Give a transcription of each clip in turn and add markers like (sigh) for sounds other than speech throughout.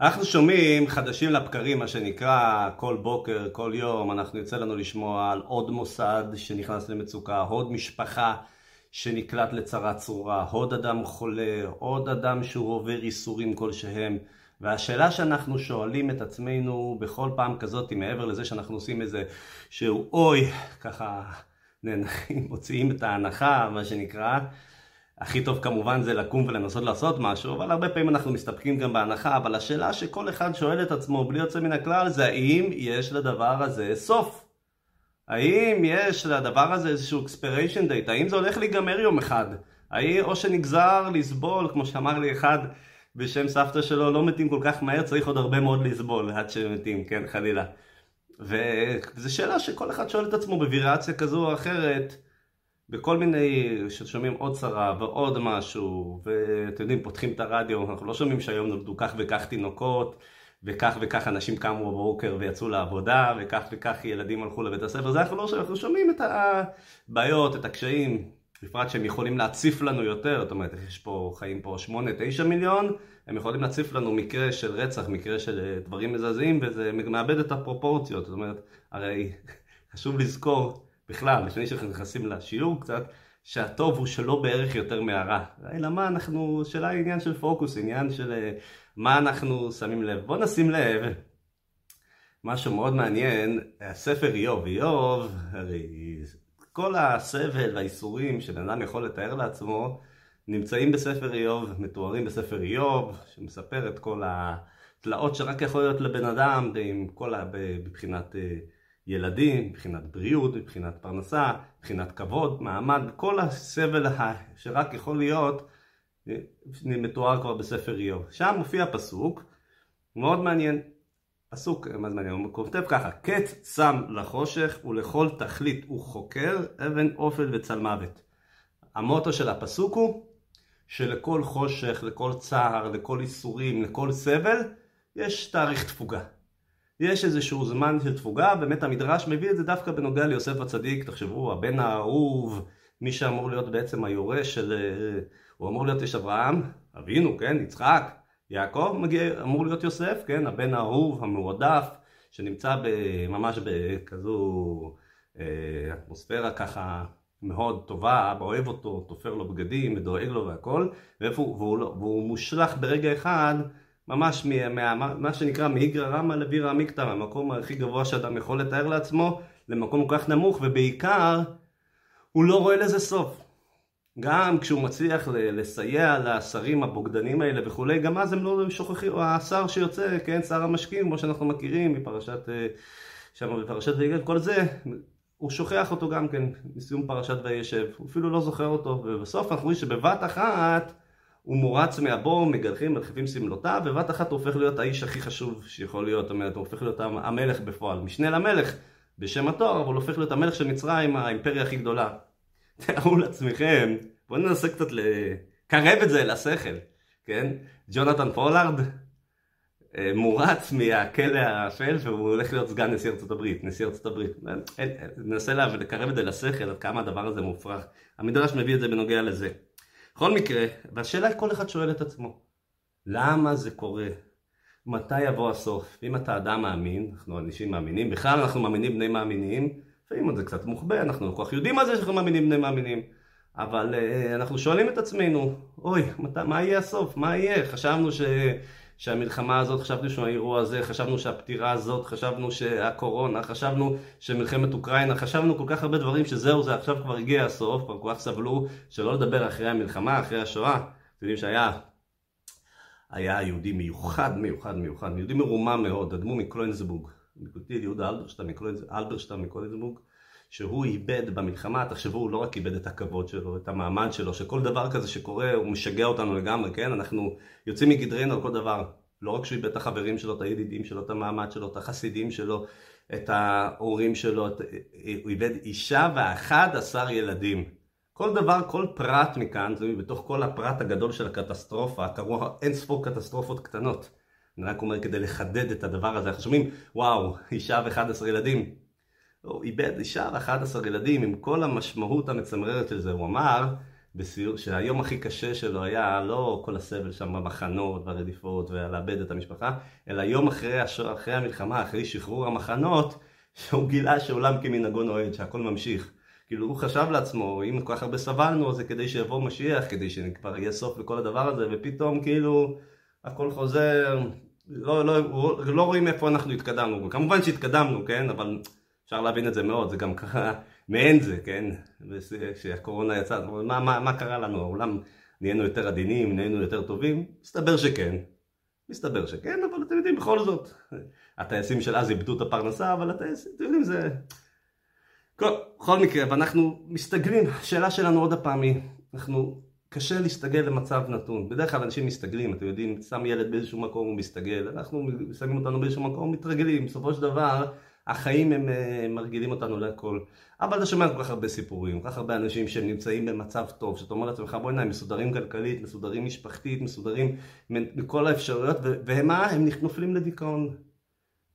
אנחנו שומעים חדשים לבקרים, מה שנקרא, כל בוקר, כל יום, אנחנו יוצא לנו לשמוע על עוד מוסד שנכנס למצוקה, עוד משפחה שנקלט לצרה צרורה, עוד אדם חולה, עוד אדם שהוא עובר איסורים כלשהם. והשאלה שאנחנו שואלים את עצמנו בכל פעם כזאת, מעבר לזה שאנחנו עושים איזה שהוא אוי, ככה (laughs) מוציאים את ההנחה, מה שנקרא, הכי טוב כמובן זה לקום ולנסות לעשות משהו, אבל הרבה פעמים אנחנו מסתפקים גם בהנחה, אבל השאלה שכל אחד שואל את עצמו בלי יוצא מן הכלל זה האם יש לדבר הזה סוף? האם יש לדבר הזה איזשהו expiration date? האם זה הולך להיגמר יום אחד? האם או שנגזר לסבול, כמו שאמר לי אחד בשם סבתא שלו, לא מתים כל כך מהר, צריך עוד הרבה מאוד לסבול עד שמתים, כן, חלילה. וזו שאלה שכל אחד שואל את עצמו בווירציה כזו או אחרת. בכל מיני, ששומעים עוד צרה ועוד משהו, ואתם יודעים, פותחים את הרדיו, אנחנו לא שומעים שהיום נולדו כך וכך תינוקות, וכך וכך אנשים קמו בבוקר ויצאו לעבודה, וכך וכך ילדים הלכו לבית הספר, זה אנחנו לא שומעים, אנחנו שומעים את הבעיות, את הקשיים, בפרט שהם יכולים להציף לנו יותר, זאת אומרת, יש פה, חיים פה 8-9 מיליון, הם יכולים להציף לנו מקרה של רצח, מקרה של דברים מזעזעים, וזה מאבד את הפרופורציות, זאת אומרת, הרי (laughs) חשוב לזכור, בכלל, לפני שאנחנו נכנסים לשיעור קצת, שהטוב הוא שלא בערך יותר מהרע. אלא מה אנחנו, שאלה היא עניין של פוקוס, עניין של אה, מה אנחנו שמים לב. בואו נשים לב, משהו מאוד מעניין, הספר איוב, איוב, הרי כל הסבל והאיסורים שבן אדם יכול לתאר לעצמו, נמצאים בספר איוב, מתוארים בספר איוב, שמספר את כל התלאות שרק יכול להיות לבן אדם, עם כל ה... מבחינת... אה, ילדים, מבחינת בריאות, מבחינת פרנסה, מבחינת כבוד, מעמד, כל הסבל שרק יכול להיות מתואר כבר בספר איוב. שם מופיע פסוק מאוד מעניין. פסוק, מה זה מעניין? הוא כותב ככה, קץ שם לחושך ולכל תכלית הוא חוקר אבן אופל וצלמוות. המוטו של הפסוק הוא שלכל חושך, לכל צער, לכל איסורים, לכל סבל, יש תאריך תפוגה. יש איזשהו זמן של תפוגה, באמת המדרש מביא את זה דווקא בנוגע ליוסף הצדיק, תחשבו, הבן האהוב, מי שאמור להיות בעצם היורש של, הוא אמור להיות איש אברהם, אבינו, כן, יצחק, יעקב מגיע, אמור להיות יוסף, כן, הבן האהוב, המועדף, שנמצא ממש בכזו אה, אטמוספירה ככה מאוד טובה, אבא אוהב אותו, תופר לו בגדים, ודואג לו והכל, והוא, לא, והוא מושלך ברגע אחד ממש מה, מה, מה שנקרא מאיגרא רמא לבירא עמיקתא, המקום הכי גבוה שאדם יכול לתאר לעצמו, למקום כל כך נמוך, ובעיקר הוא לא רואה לזה סוף. גם כשהוא מצליח לסייע לשרים הבוגדנים האלה וכולי, גם אז הם לא שוכחים, השר שיוצא, כן, שר המשקים, כמו שאנחנו מכירים מפרשת, אה, שם בפרשת ויגל, כל זה, הוא שוכח אותו גם כן, מסיום פרשת וישב, הוא אפילו לא זוכר אותו, ובסוף אנחנו רואים שבבת אחת הוא מורץ מהבור, מגלחים, מחליפים שמלותיו, בבת אחת הוא הופך להיות האיש הכי חשוב שיכול להיות, זאת אומרת, הוא הופך להיות המלך בפועל, משנה למלך בשם התואר, אבל הוא הופך להיות המלך של מצרים, האימפריה הכי גדולה. (laughs) תארו לעצמכם, בואו ננסה קצת לקרב את זה לשכל, כן? ג'ונתן פולארד אה, מורץ מהכלא האפל והוא הולך להיות סגן נשיא ארצות הברית, נשיא ארצות הברית. אה, אה, ננסה לקרב את זה לשכל, עד כמה הדבר הזה מופרך. המדרש מביא את זה בנוגע לזה. בכל מקרה, והשאלה היא כל אחד שואל את עצמו, למה זה קורה? מתי יבוא הסוף? אם אתה אדם מאמין, אנחנו אנשים מאמינים, בכלל אנחנו מאמינים בני מאמינים, לפעמים זה קצת מוחבא, אנחנו לא כל כך יודעים מה זה שאנחנו מאמינים בני מאמינים, אבל uh, אנחנו שואלים את עצמנו, אוי, מת, מה יהיה הסוף? מה יהיה? חשבנו ש... שהמלחמה הזאת, חשבנו שהאירוע הזה, חשבנו שהפטירה הזאת, חשבנו שהקורונה, חשבנו שמלחמת אוקראינה, חשבנו כל כך הרבה דברים שזהו זה עכשיו כבר הגיע הסוף, כבר כל כך סבלו, שלא לדבר אחרי המלחמה, אחרי השואה. אתם יודעים שהיה היה יהודי מיוחד, מיוחד, מיוחד, יהודי מרומם מאוד, אדמו מקלוינסבורג, נקודתי יהודה אלברשטיין מקלוינסבורג, שהוא איבד במלחמה, תחשבו, הוא לא רק איבד את הכבוד שלו, את המעמד שלו, שכל דבר כזה שקורה, הוא משגע אותנו לגמרי, כן? אנחנו יוצאים מגדרנו על כל דבר. לא רק שהוא איבד את החברים שלו, את הידידים שלו, את המעמד שלו, את החסידים שלו, את ההורים שלו, את... הוא איבד אישה ואחד עשר ילדים. כל דבר, כל פרט מכאן, זה בתוך כל הפרט הגדול של הקטסטרופה, קרו אין ספור קטסטרופות קטנות. אני רק אומר כדי לחדד את הדבר הזה, אנחנו שומעים, וואו, אישה ואחד עשר ילדים. הוא איבד אישה ו-11 ילדים עם כל המשמעות המצמררת של זה. הוא אמר בסיור, שהיום הכי קשה שלו היה לא כל הסבל שם במחנות והרדיפות ולאבד את המשפחה, אלא יום אחרי, אחרי המלחמה, אחרי שחרור המחנות, שהוא גילה שעולם כמנהגו נוהד, שהכל ממשיך. כאילו הוא חשב לעצמו, אם כל כך הרבה סבלנו, זה כדי שיבוא משיח, כדי שכבר יהיה סוף לכל הדבר הזה, ופתאום כאילו הכל חוזר, לא, לא, לא רואים איפה אנחנו התקדמנו. כמובן שהתקדמנו, כן, אבל אפשר להבין את זה מאוד, זה גם ככה מעין זה, כן, כשהקורונה יצאה, מה, מה, מה קרה לנו, העולם נהיינו יותר עדינים, נהיינו יותר טובים? מסתבר שכן, מסתבר שכן, אבל אתם יודעים, בכל זאת, הטייסים של אז איבדו את הפרנסה, אבל הטייסים, אתם יודעים, זה... בכל מקרה, ואנחנו מסתגלים, השאלה שלנו עוד הפעם היא, אנחנו, קשה להסתגל למצב נתון. בדרך כלל אנשים מסתגלים, אתם יודעים, שם ילד באיזשהו מקום הוא מסתגל, אנחנו שמים אותנו באיזשהו מקום, מתרגלים, בסופו של דבר, החיים הם אה, מרגילים אותנו לכל. אבל אתה שומע כל כך הרבה סיפורים, כל כך הרבה אנשים שנמצאים במצב טוב, שאתה אומר לעצמך בוא'נה הם מסודרים כלכלית, מסודרים משפחתית, מסודרים מכל האפשרויות, ומה? הם נופלים לדיכאון.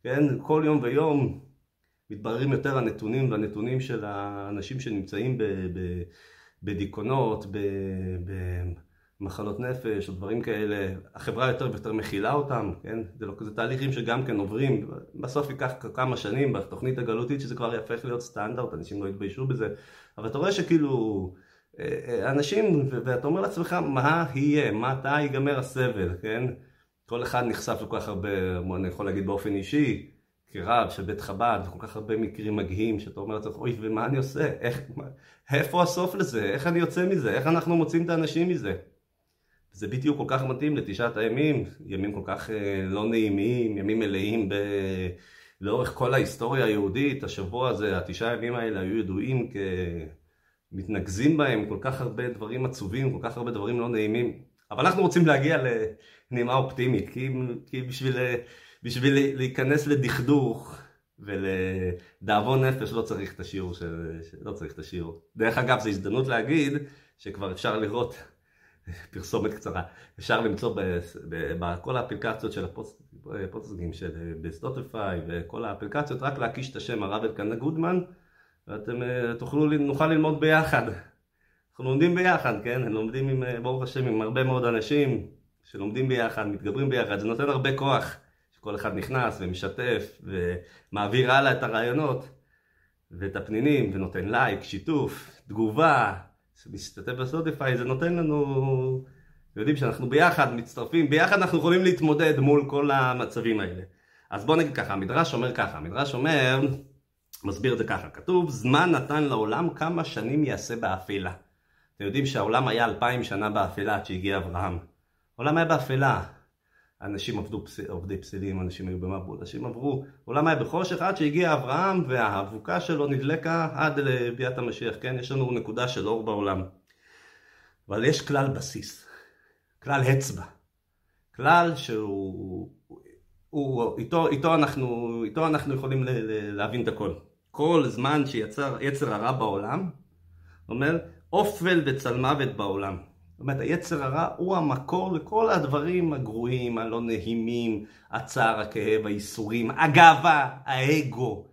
כן, כל יום ויום מתבררים יותר הנתונים והנתונים של האנשים שנמצאים בדיכאונות, ב, במחלות נפש או דברים כאלה, החברה יותר ויותר מכילה אותם, כן? זה, לא, זה תהליכים שגם כן עוברים, בסוף ייקח כמה שנים בתוכנית הגלותית שזה כבר יהפך להיות סטנדרט, אנשים לא יתביישו בזה, אבל אתה רואה שכאילו אה, אה, אנשים, ואתה אומר לעצמך מה יהיה, מתי ייגמר הסבל, כן? כל אחד נחשף לכל כך הרבה, אני יכול להגיד באופן אישי, כרב של בית חב"ד, כל כך הרבה מקרים מגהים, שאתה אומר לעצמך, אוי, ומה אני עושה? איך, איפה הסוף לזה? איך אני יוצא מזה? איך אנחנו מוצאים את האנשים מזה? זה בדיוק כל כך מתאים לתשעת הימים, ימים כל כך אה, לא נעימים, ימים מלאים ב... לאורך כל ההיסטוריה היהודית, השבוע הזה, התשעה הימים האלה היו ידועים כמתנקזים בהם כל כך הרבה דברים עצובים, כל כך הרבה דברים לא נעימים. אבל אנחנו רוצים להגיע לנימה אופטימית, כי, כי בשביל בשביל להיכנס לדכדוך ולדאבון נפש לא צריך את השיעור של... לא צריך את השיעור. דרך אגב, זו הזדמנות להגיד שכבר אפשר לראות פרסומת קצרה. אפשר למצוא בכל האפליקציות של הפודקאסטים של בספוטיפיי וכל האפליקציות, רק להקיש את השם הרב אלקנה גודמן ואתם אה, תוכלו, נוכל ללמוד ביחד. אנחנו לומדים ביחד, כן? לומדים עם, אה, ברוך השם, עם הרבה מאוד אנשים שלומדים ביחד, מתגברים ביחד, זה נותן הרבה כוח. כל אחד נכנס ומשתף ומעביר הלאה את הרעיונות ואת הפנינים ונותן לייק, שיתוף, תגובה, משתתף בסוטיפיי, זה נותן לנו, יודעים שאנחנו ביחד מצטרפים, ביחד אנחנו יכולים להתמודד מול כל המצבים האלה. אז בוא נגיד ככה, המדרש אומר ככה, המדרש אומר, מסביר את זה ככה, כתוב זמן נתן לעולם כמה שנים יעשה באפלה. אתם יודעים שהעולם היה אלפיים שנה באפלה עד שהגיע אברהם. העולם היה באפלה, אנשים עבדו פס... עובדי פסילים, אנשים היו במבול, אנשים עברו, עולם היה בחושך עד שהגיע אברהם והאבוקה שלו נדלקה עד לביאת המשיח, כן? יש לנו נקודה של אור בעולם. אבל יש כלל בסיס, כלל אצבע, כלל שהוא, הוא, איתו, איתו, אנחנו, איתו אנחנו יכולים ל, ל, להבין את הכל. כל זמן שיצר יצר הרע בעולם, אומר, אופל וצלמוות בעולם. זאת אומרת, היצר הרע הוא המקור לכל הדברים הגרועים, הלא נעימים, הצער, הכאב, הייסורים, הגאווה, האגו,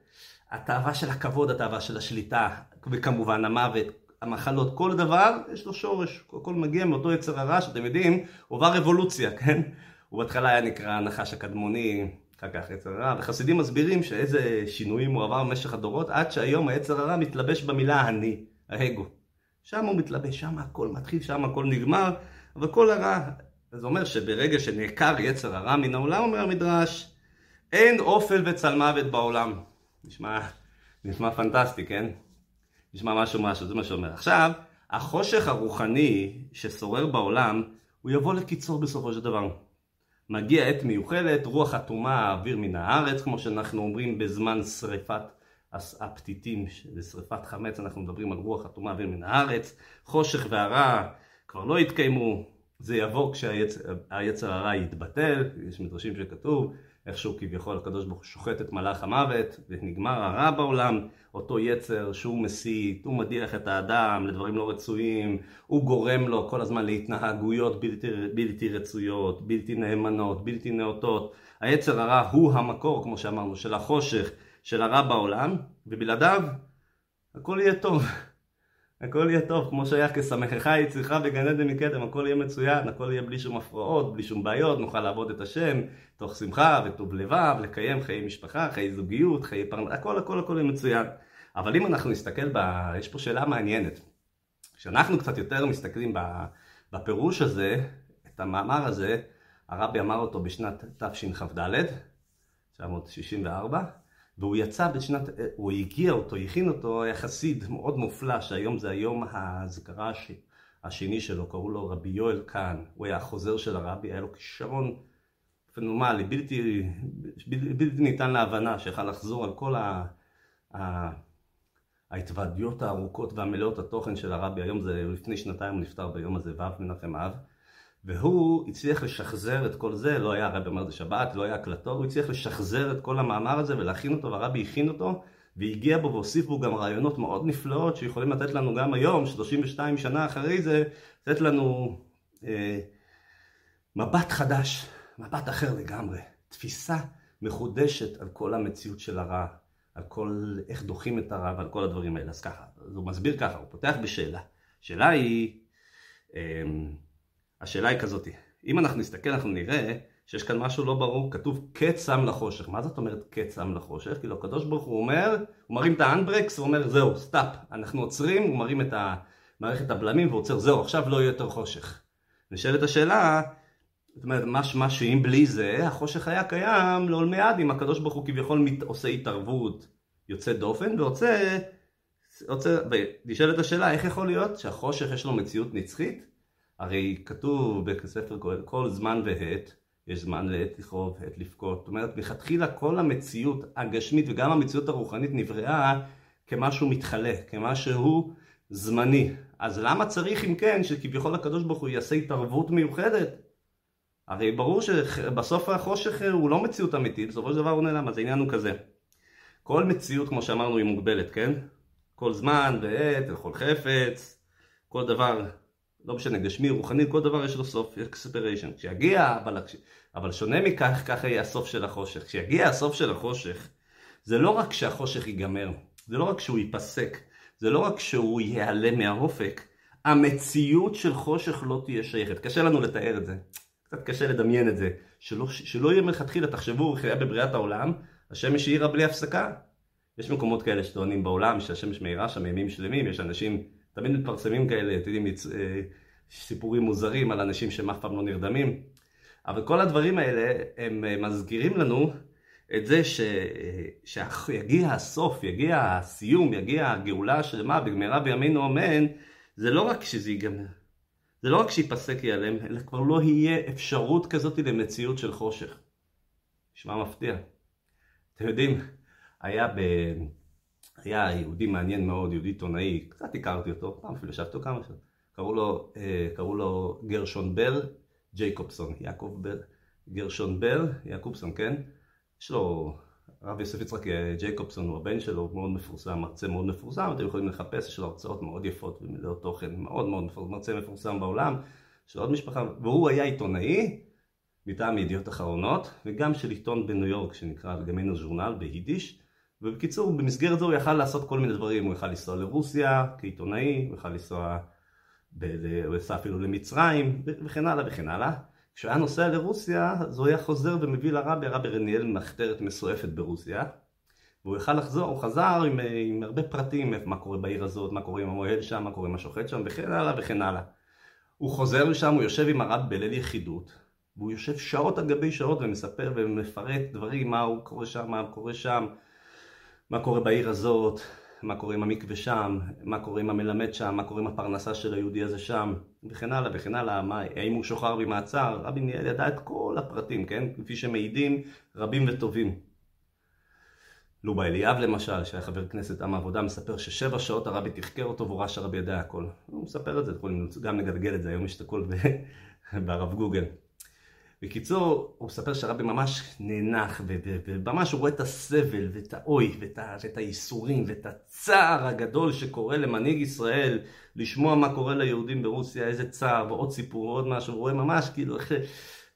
התאווה של הכבוד, התאווה של השליטה, וכמובן המוות, המחלות, כל דבר יש לו שורש, הכל מגיע מאותו יצר הרע שאתם יודעים, הוא עבר אבולוציה, כן? הוא בהתחלה היה נקרא הנחש הקדמוני, אחר כך יצר הרע, וחסידים מסבירים שאיזה שינויים הוא עבר במשך הדורות, עד שהיום היצר הרע מתלבש במילה אני, האגו. שם הוא מתלבש, שם הכל מתחיל, שם הכל נגמר, אבל כל הרע, זה אומר שברגע שנעקר יצר הרע מן העולם, אומר המדרש, אין אופל וצלמוות בעולם. נשמע, נשמע פנטסטי, כן? נשמע משהו משהו, זה מה שאומר. עכשיו, החושך הרוחני ששורר בעולם, הוא יבוא לקיצור בסופו של דבר. מגיע עת מיוחדת, רוח אטומה האוויר מן הארץ, כמו שאנחנו אומרים בזמן שריפת הפתיתים לשרפת חמץ, אנחנו מדברים על רוח אטומה אוויר מן הארץ, חושך והרע כבר לא יתקיימו, זה יבוא כשהיצר הרע יתבטל, יש מדרשים שכתוב, איכשהו כביכול הקדוש ברוך הוא שוחט את מלאך המוות ונגמר הרע בעולם, אותו יצר שהוא מסית, הוא מדיח את האדם לדברים לא רצויים, הוא גורם לו כל הזמן להתנהגויות בלתי, בלתי רצויות, בלתי נאמנות, בלתי נאותות, היצר הרע הוא המקור כמו שאמרנו של החושך של הרע בעולם, ובלעדיו הכל יהיה טוב. (laughs) הכל יהיה טוב, כמו שהיה כשמחך יצריך בגן עדן מקדם, הכל יהיה מצוין, הכל יהיה בלי שום הפרעות, בלי שום בעיות, נוכל לעבוד את השם, תוך שמחה וטוב לבב, לקיים חיי משפחה, חיי זוגיות, חיי פרנס, הכל הכל הכל יהיה מצוין. אבל אם אנחנו נסתכל, ב... יש פה שאלה מעניינת. כשאנחנו קצת יותר מסתכלים בפירוש הזה, את המאמר הזה, הרבי אמר אותו בשנת תשכ"ד, 964, והוא יצא בשנת, הוא הגיע אותו, הכין אותו, היה חסיד מאוד מופלא, שהיום זה היום האזכרה השני שלו, קראו לו רבי יואל כהן, הוא היה החוזר של הרבי, היה לו כישרון פנומלי, בלתי, בלתי, בלתי ניתן להבנה, שיכל לחזור על כל ה... ה ההתוועדויות הארוכות והמלאות התוכן של הרבי, היום זה לפני שנתיים הוא נפטר ביום הזה, ו' מנחם אב, והוא הצליח לשחזר את כל זה, לא היה הרבי אומר זה שבת, לא היה הקלטות, הוא הצליח לשחזר את כל המאמר הזה ולהכין אותו, והרבי הכין אותו, והגיע בו והוסיף בו גם רעיונות מאוד נפלאות שיכולים לתת לנו גם היום, 32 שנה אחרי זה, לתת לנו אה, מבט חדש, מבט אחר לגמרי, תפיסה מחודשת על כל המציאות של הרע, על כל איך דוחים את הרע ועל כל הדברים האלה. אז ככה, אז הוא מסביר ככה, הוא פותח בשאלה. השאלה היא, אה, השאלה היא כזאת, אם אנחנו נסתכל אנחנו נראה שיש כאן משהו לא ברור, כתוב קץ שם לחושך. מה זאת אומרת קץ שם לחושך? כאילו הקדוש ברוך הוא אומר, הוא מרים את האמברקס, הוא אומר זהו, stop, אנחנו עוצרים, הוא מרים את מערכת הבלמים ועוצר, זהו, עכשיו לא יהיה יותר חושך. נשאלת השאלה, זאת אומרת, מה שאם בלי זה, החושך היה קיים לעולמי עד אם הקדוש ברוך הוא כביכול מת, עושה התערבות יוצאת דופן ועוצר, ונשאלת השאלה, איך יכול להיות שהחושך יש לו מציאות נצחית? הרי כתוב בספר קהלת, כל זמן ועת, יש זמן לעת לכרוב, עת לבכות. זאת אומרת, מלכתחילה כל המציאות הגשמית וגם המציאות הרוחנית נבראה כמשהו מתחלק, כמשהו זמני. אז למה צריך אם כן שכביכול הקדוש ברוך הוא יעשה התערבות מיוחדת? הרי ברור שבסוף החושך הוא לא מציאות אמיתית, בסופו של דבר הוא נעלם, אז העניין הוא כזה. כל מציאות, כמו שאמרנו, היא מוגבלת, כן? כל זמן ועת, לכל חפץ, כל דבר לא משנה, גשמי, רוחני, כל דבר יש לו סוף, אקספיריישן. כשיגיע, אבל, אבל שונה מכך, ככה יהיה הסוף של החושך. כשיגיע הסוף של החושך, זה לא רק שהחושך ייגמר, זה לא רק שהוא ייפסק, זה לא רק שהוא ייעלם מהאופק, המציאות של חושך לא תהיה שייכת. קשה לנו לתאר את זה, קצת קשה לדמיין את זה. שלא, שלא יהיה מלכתחילה, תחשבו, איך היה בבריאת העולם, השמש האירה בלי הפסקה. יש מקומות כאלה שטוענים בעולם שהשמש מאירה שם ימים שלמים, יש אנשים תמיד מתפרסמים כאלה, אתם יודעים, אה, סיפורים מוזרים על אנשים שהם אף פעם לא נרדמים. אבל כל הדברים האלה, הם אה, מזכירים לנו את זה ש... שיגיע הסוף, יגיע הסיום, יגיע הגאולה השלמה במהרה בימינו אמן, זה לא רק שזה ייגמר. זה לא רק שיפסק ייעלם, אלא כבר לא יהיה אפשרות כזאת למציאות של חושך. נשמע מפתיע. אתם יודעים, היה ב... היה יהודי מעניין מאוד, יהודי עיתונאי, קצת הכרתי אותו, פעם אפילו ישבתי כמה שנים, קראו לו, אה, קראו לו גרשון בל ג'ייקובסון, יעקב בל, גרשון בל, יעקובסון, כן? יש לו, הרב יוסף יצחק אה, ג'ייקובסון הוא הבן שלו, מאוד מפורסם, מרצה מאוד מפורסם, אתם יכולים לחפש, יש לו הרצאות מאוד יפות ומלאות תוכן, מאוד מאוד מפורסם, מרצה מפורסם בעולם, של עוד משפחה, והוא היה עיתונאי מטעם ידיעות אחרונות, וגם של עיתון בניו יורק שנקרא גמינו ז'ורנל ביידיש, ובקיצור, במסגרת זו הוא יכל לעשות כל מיני דברים, הוא יכל לנסוע לרוסיה כעיתונאי, הוא יכל לנסוע, הוא יצא אפילו למצרים, וכן הלאה וכן הלאה. כשהוא היה נוסע לרוסיה, אז הוא היה חוזר ומביא לרבי, הרבי רניאל מחתרת מסועפת ברוסיה, והוא יכל לחזור, הוא חזר עם, עם הרבה פרטים, מה קורה בעיר הזאת, מה קורה עם המוהל שם, מה קורה עם השוחט שם, וכן הלאה וכן הלאה. הוא חוזר לשם, הוא יושב עם הרב בליל יחידות, והוא יושב שעות על גבי שעות ומספר ומפרט דברים, מה הוא קורה שם, מה קורה שם. מה קורה בעיר הזאת, מה קורה עם המקווה שם, מה קורה עם המלמד שם, מה קורה עם הפרנסה של היהודי הזה שם, וכן הלאה וכן הלאה, מה, האם הוא שוחרר ממעצר, רבי ניאל ידע את כל הפרטים, כן? כפי שמעידים רבים וטובים. לובה אליאב למשל, שהיה חבר כנסת עם העבודה, מספר ששבע שעות הרבי תחקר אותו והוא ראה שהרבי ידע הכל. הוא מספר את זה, יכולים גם לגלגל את זה, היום יש את הכל (laughs) בערב גוגל. בקיצור, הוא מספר שהרבי ממש נאנח, וממש הוא רואה את הסבל, ואת האוי, ואת, ואת הייסורים, ואת הצער הגדול שקורה למנהיג ישראל, לשמוע מה קורה ליהודים ברוסיה, איזה צער, ועוד סיפור, ועוד משהו, הוא רואה ממש כאילו איך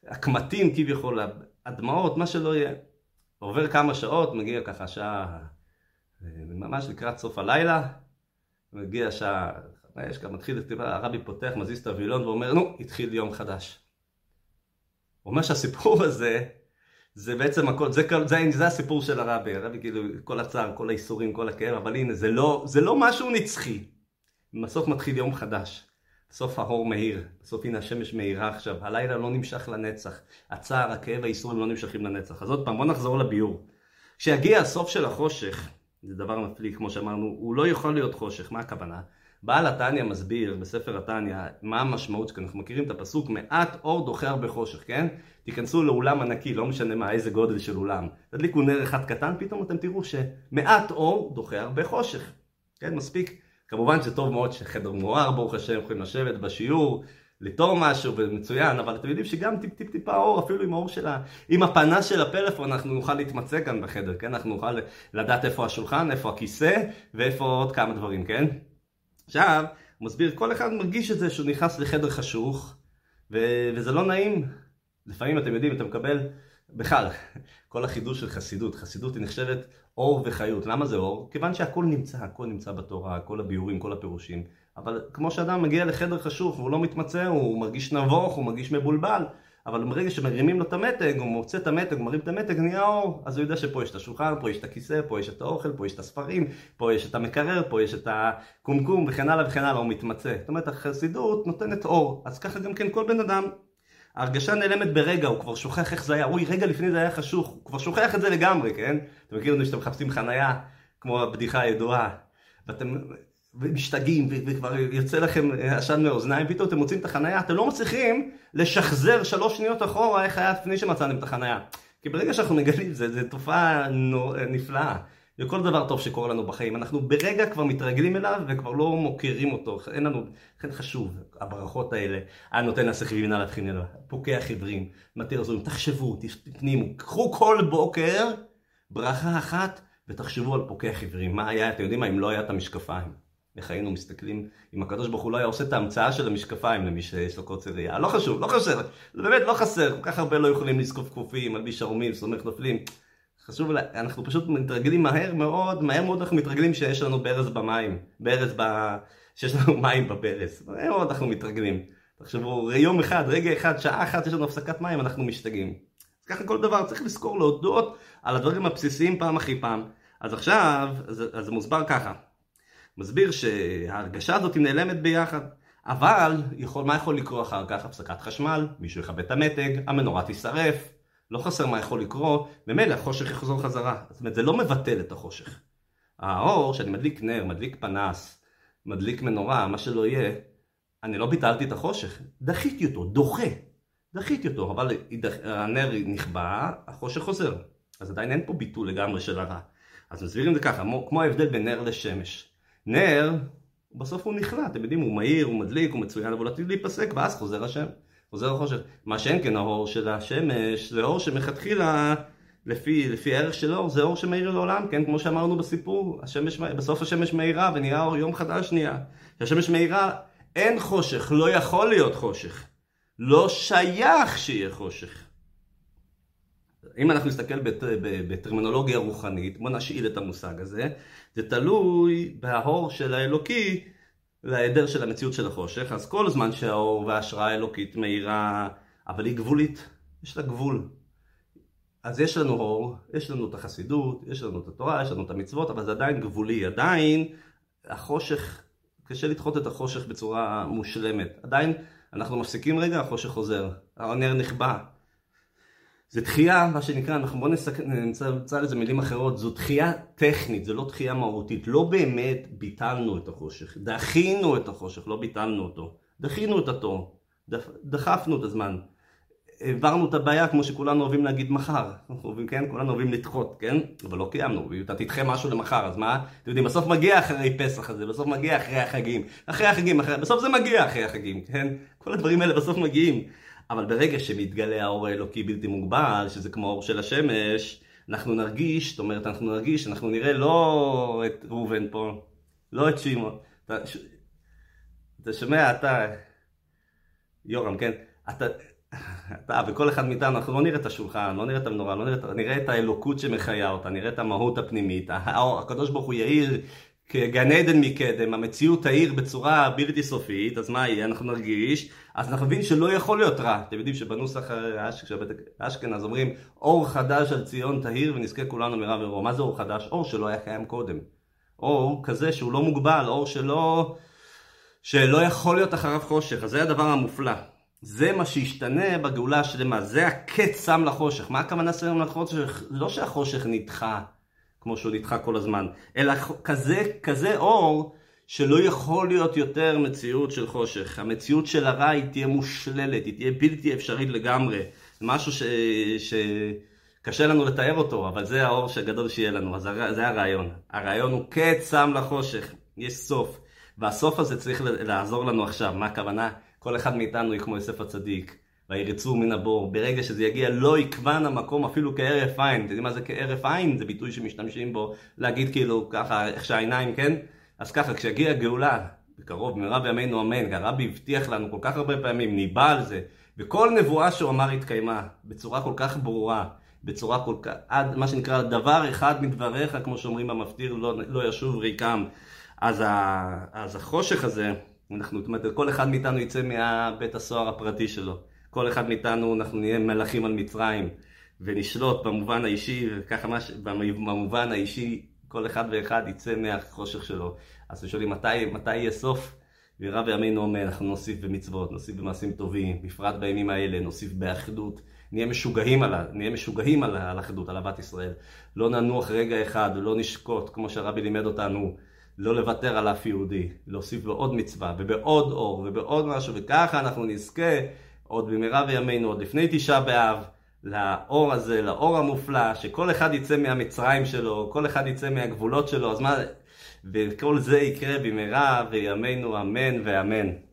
הקמטים כביכול, הדמעות, מה שלא יהיה. עובר כמה שעות, מגיע ככה שעה, ממש לקראת סוף הלילה, מגיע שעה גם מתחיל, הרבי פותח, מזיז את הווילון ואומר, נו, התחיל יום חדש. אומר שהסיפור הזה, זה בעצם הכל, זה, זה, זה הסיפור של הרבי, הרבי כאילו, כל הצער, כל האיסורים, כל הכאב, אבל הנה, זה לא, זה לא משהו נצחי. בסוף מתחיל יום חדש. בסוף האור מאיר, בסוף הנה השמש מאירה עכשיו, הלילה לא נמשך לנצח, הצער, הכאב, האיסורים לא נמשכים לנצח. אז עוד פעם, בוא נחזור לביאור. כשיגיע הסוף של החושך, זה דבר מפליא, כמו שאמרנו, הוא לא יכול להיות חושך, מה הכוונה? בעל התניא מסביר בספר התניא מה המשמעות, אנחנו מכירים את הפסוק מעט אור דוחה הרבה חושך, כן? תיכנסו לאולם ענקי, לא משנה מה, איזה גודל של אולם. תדליקו נר אחד קטן, פתאום אתם תראו שמעט אור דוחה הרבה חושך. כן, מספיק. כמובן שטוב מאוד שחדר מואר, ברוך השם, יכולים לשבת בשיעור, לתור משהו ומצוין, אבל אתם יודעים שגם טיפ טיפ טיפה אור, אפילו עם האור של ה... עם הפנס של הפלאפון אנחנו נוכל להתמצא כאן בחדר, כן? אנחנו נוכל לדעת איפה השולחן, איפה הכיסא ואיפה עוד כמה דברים, כן? עכשיו, הוא מסביר, כל אחד מרגיש את זה שהוא נכנס לחדר חשוך, ו- וזה לא נעים. לפעמים אתם יודעים, אתה מקבל, בכלל, כל החידוש של חסידות, חסידות היא נחשבת אור וחיות. למה זה אור? כיוון שהכל נמצא, הכל נמצא בתורה, כל הביאורים, כל הפירושים. אבל כמו שאדם מגיע לחדר חשוך והוא לא מתמצא, הוא מרגיש נבוך, הוא מרגיש מבולבל, אבל ברגע שמרימים לו את המתג, הוא מוצא את המתג, הוא מרים את המתג, נהיה אור. אז הוא יודע שפה יש את השולחן, פה יש את הכיסא, פה יש את האוכל, פה יש את הספרים, פה יש את המקרר, פה יש את הקומקום וכן הלאה וכן הלאה, הוא מתמצא. זאת אומרת, החסידות נותנת אור. אז ככה גם כן כל בן אדם. ההרגשה נעלמת ברגע, הוא כבר שוכח איך זה היה. אוי, רגע לפני זה היה חשוך, הוא כבר שוכח את זה לגמרי, כן? אתם מכירים שאתם מחפשים חנייה, כמו הבדיחה הידועה. ואתם ומשתגעים, וכבר יוצא לכם עשן מאוזניים, פתאום אתם מוצאים את החנייה, אתם לא מצליחים לשחזר שלוש שניות אחורה איך היה לפני שמצאתם את החנייה. כי ברגע שאנחנו מגלים, זה, זה תופעה נפלאה. וכל דבר טוב שקורה לנו בחיים, אנחנו ברגע כבר מתרגלים אליו וכבר לא מוקירים אותו, אין לנו, לכן חשוב, הברכות האלה, הנותן לעשך ובינה להבחין אלוה, פוקח עברים, מתיר זורים, תחשבו, תפנימו, קחו כל בוקר ברכה אחת ותחשבו על פוקח עברים, מה היה, אתם יודעים מה, אם לא היה את המשקפיים. איך היינו מסתכלים, אם הקדוש ברוך הוא לא היה עושה את ההמצאה של המשקפיים למי שיש לו קוצר ראייה. לא חשוב, לא חסר, זה באמת לא חסר, כל כך הרבה לא יכולים לזקוף כפופים, מלביש ערומים, סומך נופלים. חשוב, אנחנו פשוט מתרגלים מהר מאוד, מהר מאוד אנחנו מתרגלים שיש לנו ברז במים, ברז ב... שיש לנו (laughs) מים בברז. מהר מאוד אנחנו מתרגלים. תחשבו, יום אחד, רגע אחד, שעה אחת יש לנו הפסקת מים, אנחנו משתגעים. אז ככה כל דבר, צריך לזכור להודות על הדברים הבסיסיים פעם אחרי פעם. אז עכשיו, אז זה מוסבר ככה. מסביר שההרגשה הזאת נעלמת ביחד. אבל יכול, מה יכול לקרות אחר כך? הפסקת חשמל, מישהו יכבה את המתג, המנורה תישרף, לא חסר מה יכול לקרות, ממילא החושך יחזור חזרה. זאת אומרת, זה לא מבטל את החושך. האור, שאני מדליק נר, מדליק פנס, מדליק מנורה, מה שלא יהיה, אני לא ביטלתי את החושך, דחיתי אותו, דוחה. דחיתי אותו, אבל הנר נכבה, החושך חוזר. אז עדיין אין פה ביטול לגמרי של הרע. אז מסבירים את זה ככה, כמו ההבדל בין נר לשמש. נר, בסוף הוא נכנע, אתם יודעים, הוא מהיר, הוא מדליק, הוא מצוין, אבל עתיד להיפסק, ואז חוזר השם, חוזר החושך. מה שאין כן, האור של השמש, זה אור שמכתחילה, לפי, לפי הערך של אור, זה אור שמאיר לעולם, כן, כמו שאמרנו בסיפור, השמש, בסוף השמש מאירה ונהיה אור יום חדש נהיה. כשהשמש מאירה, אין חושך, לא יכול להיות חושך. לא שייך שיהיה חושך. אם אנחנו נסתכל בת, בטרמינולוגיה רוחנית, בוא נשאיל את המושג הזה, זה תלוי בהאור של האלוקי להיעדר של המציאות של החושך, אז כל זמן שהאור וההשראה האלוקית מאירה, אבל היא גבולית, יש לה גבול. אז יש לנו אור, יש לנו את החסידות, יש לנו את התורה, יש לנו את המצוות, אבל זה עדיין גבולי, עדיין החושך, קשה לדחות את החושך בצורה מושלמת. עדיין אנחנו מפסיקים רגע, החושך חוזר, הנר נכבה, זה דחייה, מה שנקרא, אנחנו בוא נמצא לזה מילים אחרות, זו דחייה טכנית, זו לא דחייה מהותית. לא באמת ביטלנו את החושך, דחינו את החושך, לא ביטלנו אותו. דחינו את התור, דחפנו את הזמן. העברנו את הבעיה כמו שכולנו אוהבים להגיד מחר. אנחנו אוהבים, כן? כולנו אוהבים לדחות, כן? אבל לא קיימנו. אתה תדחה משהו למחר, אז מה? אתם יודעים, בסוף מגיע אחרי פסח הזה, בסוף מגיע אחרי החגים. אחרי החגים, אחרי... בסוף זה מגיע אחרי החגים, כן? כל הדברים האלה בסוף מגיעים. אבל ברגע שמתגלה האור האלוקי בלתי מוגבל, שזה כמו האור של השמש, אנחנו נרגיש, זאת אומרת, אנחנו נרגיש, אנחנו נראה לא את ראובן פה, לא את שמעון. אתה, ש... אתה שומע, אתה, יורם, כן? אתה, אתה וכל אחד מאיתנו, אנחנו לא נראה את השולחן, לא נראה את המנורה, לא נראה, נראה את האלוקות שמחיה אותה, נראה את המהות הפנימית. הקדוש ברוך הוא יאיר כגן עדן מקדם, המציאות תאיר בצורה בלתי סופית, אז מה יהיה? אנחנו נרגיש, אז אנחנו נבין שלא יכול להיות רע. אתם יודעים שבנוסח אשכנז אומרים, אור חדש על ציון תאיר ונזכה כולנו מרע ורוע. מה זה אור חדש? אור שלא היה קיים קודם. אור כזה שהוא לא מוגבל, אור שלא, שלא יכול להיות אחריו חושך. אז זה הדבר המופלא. זה מה שישתנה בגאולה השלמה, זה הקץ שם לחושך. מה הכוונה שם לחושך? לא שהחושך נדחה. כמו שהוא נדחה כל הזמן, אלא כזה, כזה אור שלא יכול להיות יותר מציאות של חושך. המציאות של הרע היא תהיה מושללת, היא תהיה בלתי אפשרית לגמרי. משהו ש... שקשה לנו לתאר אותו, אבל זה האור הגדול שיהיה לנו, אז זה הרעיון. הרעיון הוא קץ שם לחושך, יש סוף. והסוף הזה צריך לעזור לנו עכשיו. מה הכוונה? כל אחד מאיתנו היא כמו יוסף הצדיק. וירצו מן הבור. ברגע שזה יגיע לא יקבן המקום אפילו כהרף עין. אתם יודעים מה זה כהרף עין? זה ביטוי שמשתמשים בו להגיד כאילו ככה, איך שהעיניים, כן? אז ככה, כשיגיע הגאולה, בקרוב, במהרה בימינו אמן, הרבי הבטיח לנו כל כך הרבה פעמים, ניבא על זה, וכל נבואה שהוא אמר התקיימה, בצורה כל כך ברורה, בצורה כל כך, עד מה שנקרא, דבר אחד מדבריך, כמו שאומרים במפטיר, לא, לא ישוב ריקם. אז, ה, אז החושך הזה, אנחנו, זאת אומרת, כל אחד מאיתנו יצא מבית הסוהר הפרטי שלו. כל אחד מאיתנו אנחנו נהיה מלכים על מצרים ונשלוט במובן האישי, וככה מש... במובן האישי כל אחד ואחד יצא מהחושך שלו. אז שואלים מתי, מתי יהיה סוף? וירא בימינו אומר, אנחנו נוסיף במצוות, נוסיף במעשים טובים, בפרט בימים האלה, נוסיף באחדות. נהיה משוגעים על, נהיה משוגעים על, על אחדות, על אהבת ישראל. לא ננוח רגע אחד ולא נשקוט, כמו שהרבי לימד אותנו, לא לוותר על אף יהודי, להוסיף בעוד מצווה ובעוד אור ובעוד משהו, וככה אנחנו נזכה עוד במהרה בימינו, עוד לפני תשעה באב, לאור הזה, לאור המופלא, שכל אחד יצא מהמצרים שלו, כל אחד יצא מהגבולות שלו, אז מה, וכל זה יקרה במהרה בימינו, אמן ואמן.